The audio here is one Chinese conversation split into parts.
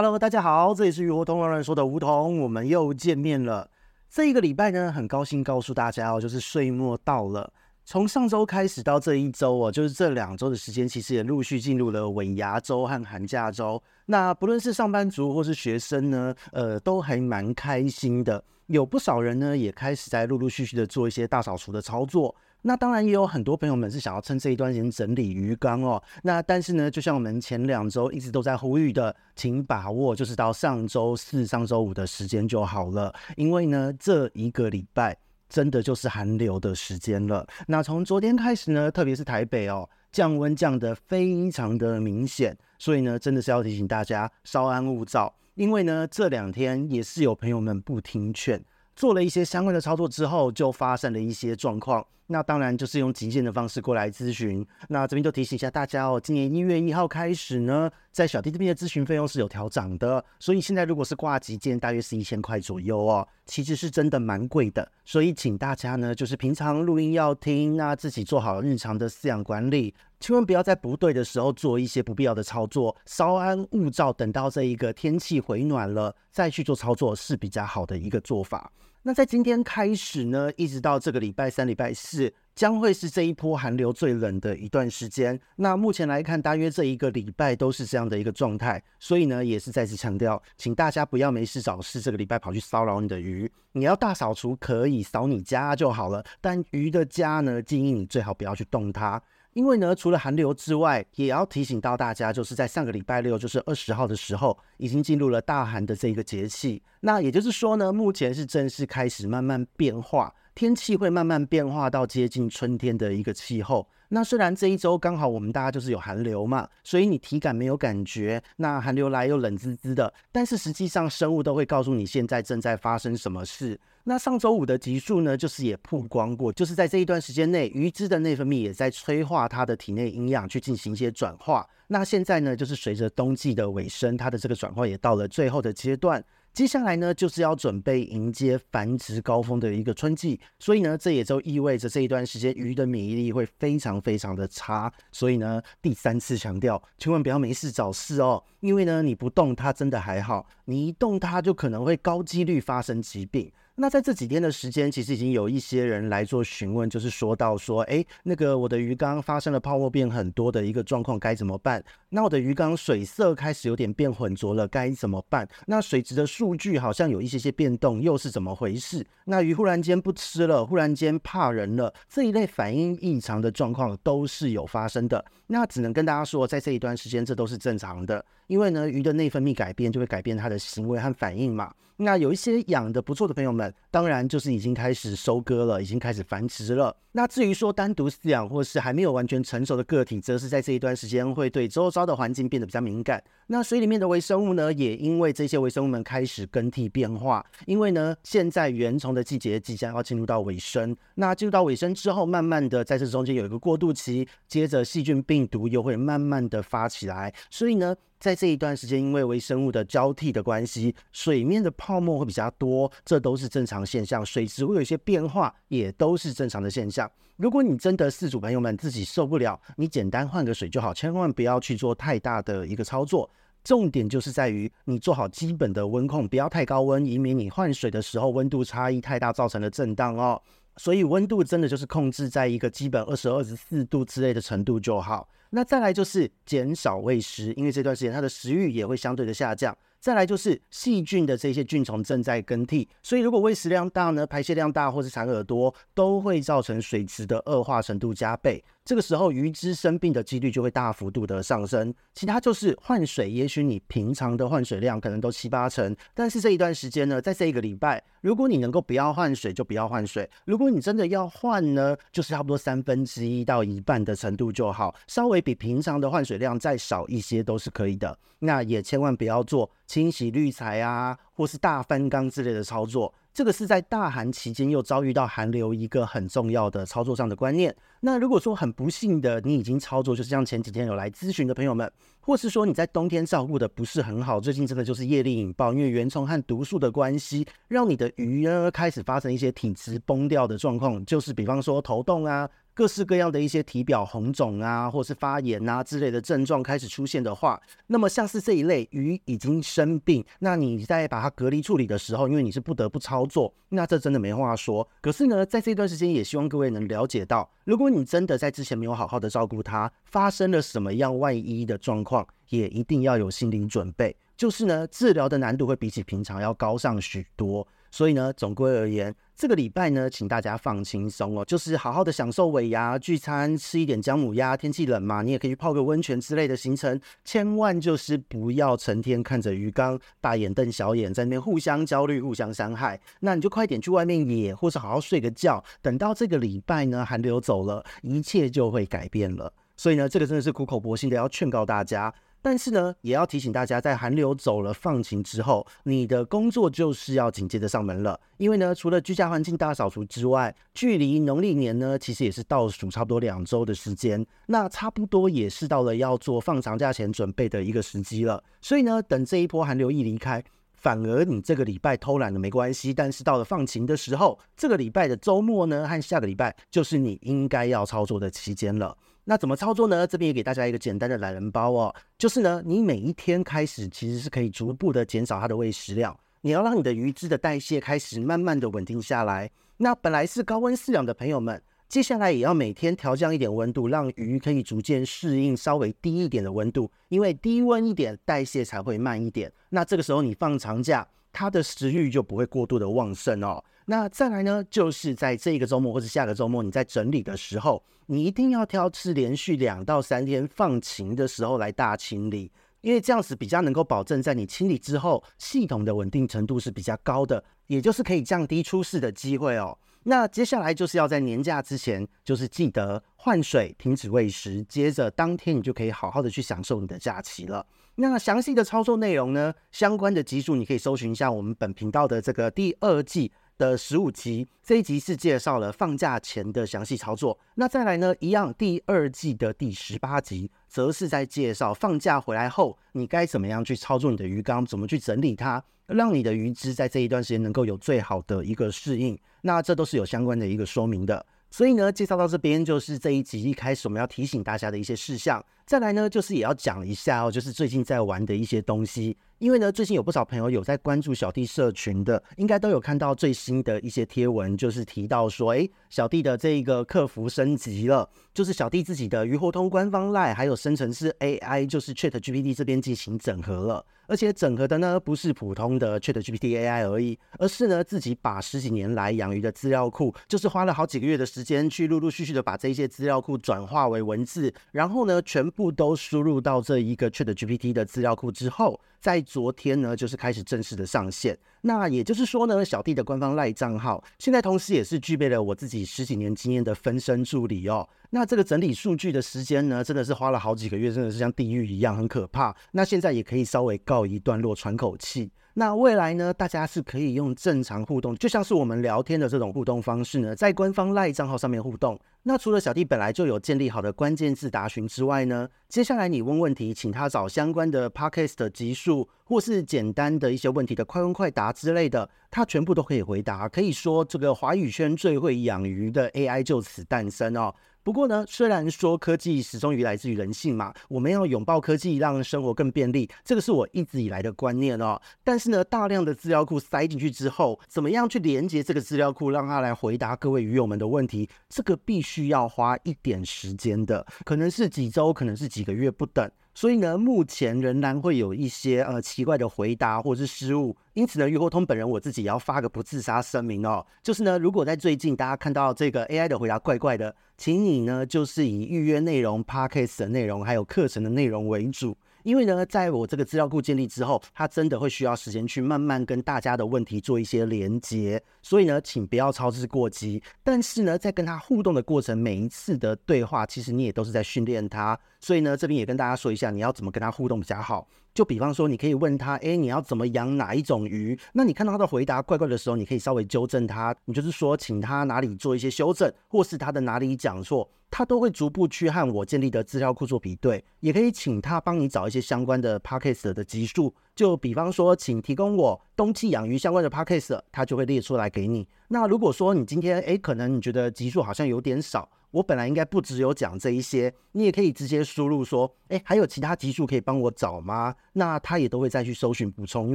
Hello，大家好，这里是鱼活通乱乱说的梧桐，我们又见面了。这一个礼拜呢，很高兴告诉大家哦，就是岁末到了。从上周开始到这一周哦，就是这两周的时间，其实也陆续进入了尾牙周和寒假周。那不论是上班族或是学生呢，呃，都还蛮开心的。有不少人呢，也开始在陆陆续续的做一些大扫除的操作。那当然也有很多朋友们是想要趁这一段时间整理鱼缸哦。那但是呢，就像我们前两周一直都在呼吁的，请把握就是到上周四、上周五的时间就好了，因为呢，这一个礼拜。真的就是寒流的时间了。那从昨天开始呢，特别是台北哦，降温降得非常的明显，所以呢，真的是要提醒大家稍安勿躁。因为呢，这两天也是有朋友们不听劝，做了一些相关的操作之后，就发生了一些状况。那当然就是用急件的方式过来咨询。那这边就提醒一下大家哦，今年一月一号开始呢，在小弟这边的咨询费用是有调涨的，所以现在如果是挂急件，大约是一千块左右哦，其实是真的蛮贵的。所以请大家呢，就是平常录音要听，那自己做好日常的饲养管理，千万不要在不对的时候做一些不必要的操作，稍安勿躁，等到这一个天气回暖了再去做操作是比较好的一个做法。那在今天开始呢，一直到这个礼拜三、礼拜四，将会是这一波寒流最冷的一段时间。那目前来看，大约这一个礼拜都是这样的一个状态。所以呢，也是再次强调，请大家不要没事找事，这个礼拜跑去骚扰你的鱼。你要大扫除可以扫你家就好了，但鱼的家呢，建议你最好不要去动它。因为呢，除了寒流之外，也要提醒到大家，就是在上个礼拜六，就是二十号的时候，已经进入了大寒的这个节气。那也就是说呢，目前是正式开始慢慢变化，天气会慢慢变化到接近春天的一个气候。那虽然这一周刚好我们大家就是有寒流嘛，所以你体感没有感觉。那寒流来又冷滋滋的，但是实际上生物都会告诉你现在正在发生什么事。那上周五的集数呢，就是也曝光过，就是在这一段时间内，鱼只的内分泌也在催化它的体内营养去进行一些转化。那现在呢，就是随着冬季的尾声，它的这个转化也到了最后的阶段。接下来呢，就是要准备迎接繁殖高峰的一个春季，所以呢，这也就意味着这一段时间鱼的免疫力会非常非常的差。所以呢，第三次强调，千万不要没事找事哦，因为呢，你不动它真的还好，你一动它就可能会高几率发生疾病。那在这几天的时间，其实已经有一些人来做询问，就是说到说，哎，那个我的鱼缸发生了泡沫变很多的一个状况，该怎么办？那我的鱼缸水色开始有点变浑浊了，该怎么办？那水质的数据好像有一些些变动，又是怎么回事？那鱼忽然间不吃了，忽然间怕人了，这一类反应异常的状况都是有发生的。那只能跟大家说，在这一段时间，这都是正常的，因为呢，鱼的内分泌改变就会改变它的行为和反应嘛。那有一些养的不错的朋友们，当然就是已经开始收割了，已经开始繁殖了。那至于说单独饲养或是还没有完全成熟的个体，则是在这一段时间会对周遭的环境变得比较敏感。那水里面的微生物呢，也因为这些微生物们开始更替变化。因为呢，现在原虫的季节即将要进入到尾声。那进入到尾声之后，慢慢的在这中间有一个过渡期，接着细菌病毒又会慢慢的发起来。所以呢，在这一段时间，因为微生物的交替的关系，水面的泡沫会比较多，这都是正常现象。水质会有一些变化，也都是正常的现象。如果你真的饲主朋友们自己受不了，你简单换个水就好，千万不要去做太大的一个操作。重点就是在于你做好基本的温控，不要太高温，以免你换水的时候温度差异太大造成的震荡哦。所以温度真的就是控制在一个基本二十二十四度之类的程度就好。那再来就是减少喂食，因为这段时间它的食欲也会相对的下降。再来就是细菌的这些菌虫正在更替，所以如果喂食量大呢，排泄量大或是产耳朵，都会造成水质的恶化程度加倍。这个时候鱼只生病的几率就会大幅度的上升。其他就是换水，也许你平常的换水量可能都七八成，但是这一段时间呢，在这一个礼拜，如果你能够不要换水，就不要换水。如果你真的要换呢，就是差不多三分之一到一半的程度就好，稍微比平常的换水量再少一些都是可以的。那也千万不要做清洗滤材啊，或是大翻缸之类的操作。这个是在大寒期间又遭遇到寒流一个很重要的操作上的观念。那如果说很不幸的你已经操作，就是像前几天有来咨询的朋友们，或是说你在冬天照顾的不是很好，最近真的就是业力引爆，因为原虫和毒素的关系，让你的鱼呢开始发生一些体质崩掉的状况，就是比方说头痛啊。各式各样的一些体表红肿啊，或是发炎啊之类的症状开始出现的话，那么像是这一类鱼已经生病，那你在把它隔离处理的时候，因为你是不得不操作，那这真的没话说。可是呢，在这段时间也希望各位能了解到，如果你真的在之前没有好好的照顾它，发生了什么样万一的状况，也一定要有心理准备。就是呢，治疗的难度会比起平常要高上许多。所以呢，总归而言，这个礼拜呢，请大家放轻松哦，就是好好的享受尾牙聚餐，吃一点姜母鸭。天气冷嘛，你也可以去泡个温泉之类的行程。千万就是不要成天看着鱼缸，大眼瞪小眼，在那边互相焦虑、互相伤害。那你就快点去外面野，或是好好睡个觉。等到这个礼拜呢，寒流走了，一切就会改变了。所以呢，这个真的是苦口婆心的要劝告大家。但是呢，也要提醒大家，在寒流走了、放晴之后，你的工作就是要紧接着上门了。因为呢，除了居家环境大扫除之外，距离农历年呢，其实也是倒数差不多两周的时间。那差不多也是到了要做放长假前准备的一个时机了。所以呢，等这一波寒流一离开，反而你这个礼拜偷懒了没关系。但是到了放晴的时候，这个礼拜的周末呢，和下个礼拜就是你应该要操作的期间了。那怎么操作呢？这边也给大家一个简单的懒人包哦，就是呢，你每一天开始其实是可以逐步的减少它的喂食量，你要让你的鱼只的代谢开始慢慢的稳定下来。那本来是高温饲养的朋友们，接下来也要每天调降一点温度，让鱼可以逐渐适应稍微低一点的温度，因为低温一点代谢才会慢一点。那这个时候你放长假，它的食欲就不会过度的旺盛哦。那再来呢，就是在这个周末或者下个周末，你在整理的时候，你一定要挑是连续两到三天放晴的时候来大清理，因为这样子比较能够保证在你清理之后，系统的稳定程度是比较高的，也就是可以降低出事的机会哦。那接下来就是要在年假之前，就是记得换水、停止喂食，接着当天你就可以好好的去享受你的假期了。那详细的操作内容呢，相关的集数你可以搜寻一下我们本频道的这个第二季。的十五集，这一集是介绍了放假前的详细操作。那再来呢，一样第二季的第十八集，则是在介绍放假回来后你该怎么样去操作你的鱼缸，怎么去整理它，让你的鱼只在这一段时间能够有最好的一个适应。那这都是有相关的一个说明的。所以呢，介绍到这边就是这一集一开始我们要提醒大家的一些事项。再来呢，就是也要讲一下哦，就是最近在玩的一些东西。因为呢，最近有不少朋友有在关注小弟社群的，应该都有看到最新的一些贴文，就是提到说，诶，小弟的这一个客服升级了，就是小弟自己的鱼活通官方 LINE 还有生成式 AI，就是 ChatGPT 这边进行整合了，而且整合的呢不是普通的 ChatGPT AI 而已，而是呢自己把十几年来养鱼的资料库，就是花了好几个月的时间去陆陆续续的把这些资料库转化为文字，然后呢全部都输入到这一个 ChatGPT 的资料库之后。再昨天呢，就是开始正式的上线。那也就是说呢，小弟的官方赖账号现在同时也是具备了我自己十几年经验的分身助理哦。那这个整理数据的时间呢，真的是花了好几个月，真的是像地狱一样，很可怕。那现在也可以稍微告一段落，喘口气。那未来呢，大家是可以用正常互动，就像是我们聊天的这种互动方式呢，在官方赖账号上面互动。那除了小弟本来就有建立好的关键字答询之外呢，接下来你问问题，请他找相关的 podcast 集数，或是简单的一些问题的快问快答之类的，他全部都可以回答。可以说，这个华语圈最会养鱼的 AI 就此诞生哦。不过呢，虽然说科技始终于来自于人性嘛，我们要拥抱科技，让生活更便利，这个是我一直以来的观念哦。但是呢，大量的资料库塞进去之后，怎么样去连接这个资料库，让它来回答各位鱼友们的问题，这个必须要花一点时间的，可能是几周，可能是几个月不等。所以呢，目前仍然会有一些呃奇怪的回答或者是失误，因此呢，鱼活通本人我自己也要发个不自杀声明哦，就是呢，如果在最近大家看到这个 AI 的回答怪怪的，请你呢就是以预约内容、Podcast 的内容还有课程的内容为主。因为呢，在我这个资料库建立之后，它真的会需要时间去慢慢跟大家的问题做一些连接，所以呢，请不要操之过急。但是呢，在跟它互动的过程，每一次的对话，其实你也都是在训练它。所以呢，这边也跟大家说一下，你要怎么跟他互动比较好。就比方说，你可以问他，哎，你要怎么养哪一种鱼？那你看到他的回答怪怪的时候，你可以稍微纠正他。你就是说，请他哪里做一些修正，或是他的哪里讲错，他都会逐步去和我建立的资料库做比对。也可以请他帮你找一些相关的 podcast 的集数。就比方说，请提供我冬季养鱼相关的 podcast，他就会列出来给你。那如果说你今天，哎，可能你觉得集数好像有点少。我本来应该不只有讲这一些，你也可以直接输入说，哎，还有其他集数可以帮我找吗？那他也都会再去搜寻补充，因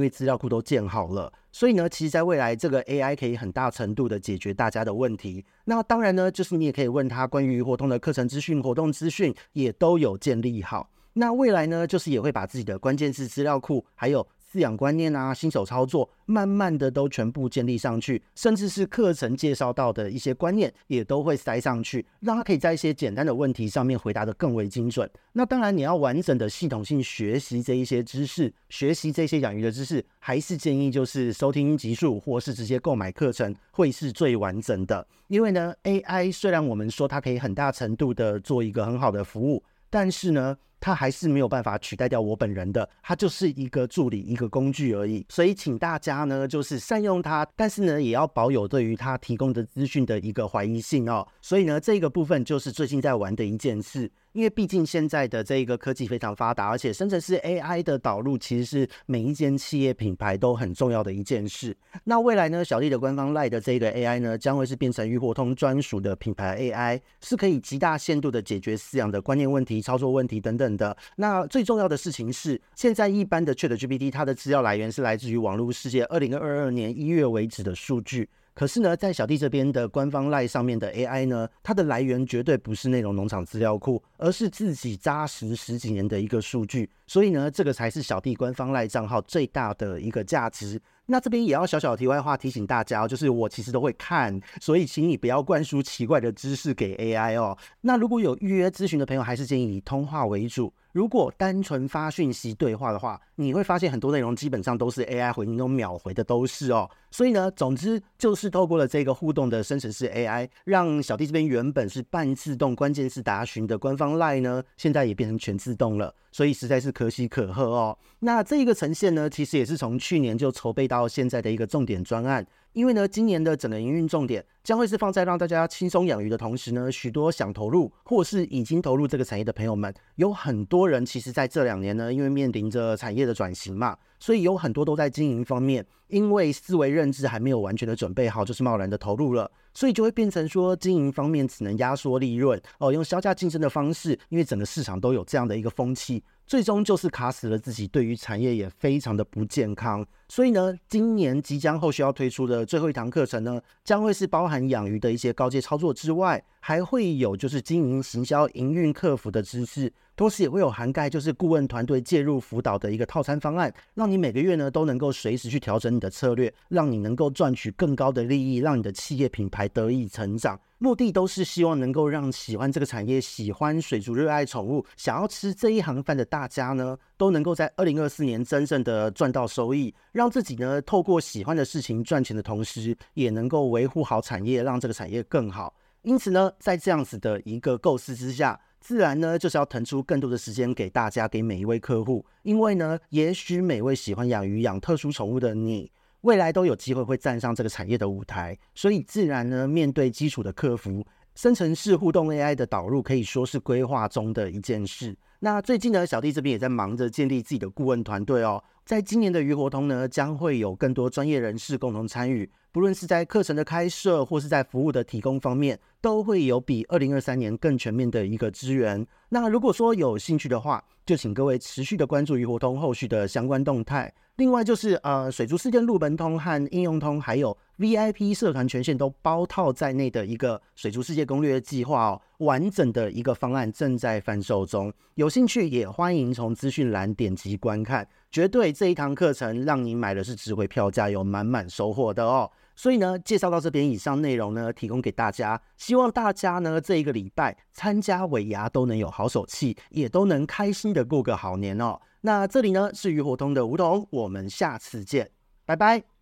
为资料库都建好了。所以呢，其实在未来这个 AI 可以很大程度的解决大家的问题。那当然呢，就是你也可以问他关于活动的课程资讯、活动资讯也都有建立好。那未来呢，就是也会把自己的关键字资料库还有。饲养观念啊，新手操作，慢慢的都全部建立上去，甚至是课程介绍到的一些观念，也都会塞上去，让他可以在一些简单的问题上面回答得更为精准。那当然，你要完整的系统性学习这一些知识，学习这些养鱼的知识，还是建议就是收听集数，或是直接购买课程，会是最完整的。因为呢，AI 虽然我们说它可以很大程度的做一个很好的服务，但是呢。它还是没有办法取代掉我本人的，它就是一个助理，一个工具而已。所以，请大家呢，就是善用它，但是呢，也要保有对于它提供的资讯的一个怀疑性哦。所以呢，这个部分就是最近在玩的一件事。因为毕竟现在的这一个科技非常发达，而且生成式 AI 的导入其实是每一间企业品牌都很重要的一件事。那未来呢，小丽的官方 LINE 的这个 AI 呢，将会是变成鱼活通专属的品牌 AI，是可以极大限度的解决饲养的观念问题、操作问题等等的。那最重要的事情是，现在一般的 ChatGPT 它的资料来源是来自于网络世界二零二二年一月为止的数据。可是呢，在小弟这边的官方 LINE 上面的 AI 呢，它的来源绝对不是内容农场资料库，而是自己扎实十几年的一个数据。所以呢，这个才是小弟官方 LINE 账号最大的一个价值。那这边也要小小的题外话提醒大家哦，就是我其实都会看，所以请你不要灌输奇怪的知识给 AI 哦。那如果有预约咨询的朋友，还是建议以通话为主。如果单纯发讯息对话的话，你会发现很多内容基本上都是 AI 回应，都秒回的都是哦。所以呢，总之就是透过了这个互动的生成式 AI，让小弟这边原本是半自动关键字答询的官方 LINE 呢，现在也变成全自动了。所以实在是可喜可贺哦。那这一个呈现呢，其实也是从去年就筹备到现在的一个重点专案。因为呢，今年的整个营运重点将会是放在让大家轻松养鱼的同时呢，许多想投入或是已经投入这个产业的朋友们，有很多人其实在这两年呢，因为面临着产业的转型嘛，所以有很多都在经营方面，因为思维认知还没有完全的准备好，就是贸然的投入了，所以就会变成说经营方面只能压缩利润哦，用削价竞争的方式，因为整个市场都有这样的一个风气。最终就是卡死了自己，对于产业也非常的不健康。所以呢，今年即将后续要推出的最后一堂课程呢，将会是包含养鱼的一些高阶操作之外，还会有就是经营、行销、营运、客服的知识，同时也会有涵盖就是顾问团队介入辅导的一个套餐方案，让你每个月呢都能够随时去调整的策略，让你能够赚取更高的利益，让你的企业品牌得以成长。目的都是希望能够让喜欢这个产业、喜欢水族、热爱宠物、想要吃这一行饭的大家呢，都能够在二零二四年真正的赚到收益，让自己呢透过喜欢的事情赚钱的同时，也能够维护好产业，让这个产业更好。因此呢，在这样子的一个构思之下，自然呢就是要腾出更多的时间给大家，给每一位客户。因为呢，也许每位喜欢养鱼、养特殊宠物的你，未来都有机会会站上这个产业的舞台。所以自然呢，面对基础的客服，生成式互动 AI 的导入可以说是规划中的一件事。那最近呢，小弟这边也在忙着建立自己的顾问团队哦。在今年的鱼活通呢，将会有更多专业人士共同参与，不论是在课程的开设或是在服务的提供方面，都会有比二零二三年更全面的一个支援。那如果说有兴趣的话，就请各位持续的关注鱼活通后续的相关动态。另外就是呃，水族世界入门通和应用通，还有 VIP 社团权限都包套在内的一个水族世界攻略计划哦，完整的一个方案正在贩售中，有兴趣也欢迎从资讯栏点击观看，绝对这一堂课程让你买的是值回票价，有满满收获的哦。所以呢，介绍到这边，以上内容呢，提供给大家，希望大家呢这一个礼拜参加尾牙都能有好手气，也都能开心的过个好年哦。那这里呢是鱼火通的吴桐，我们下次见，拜拜。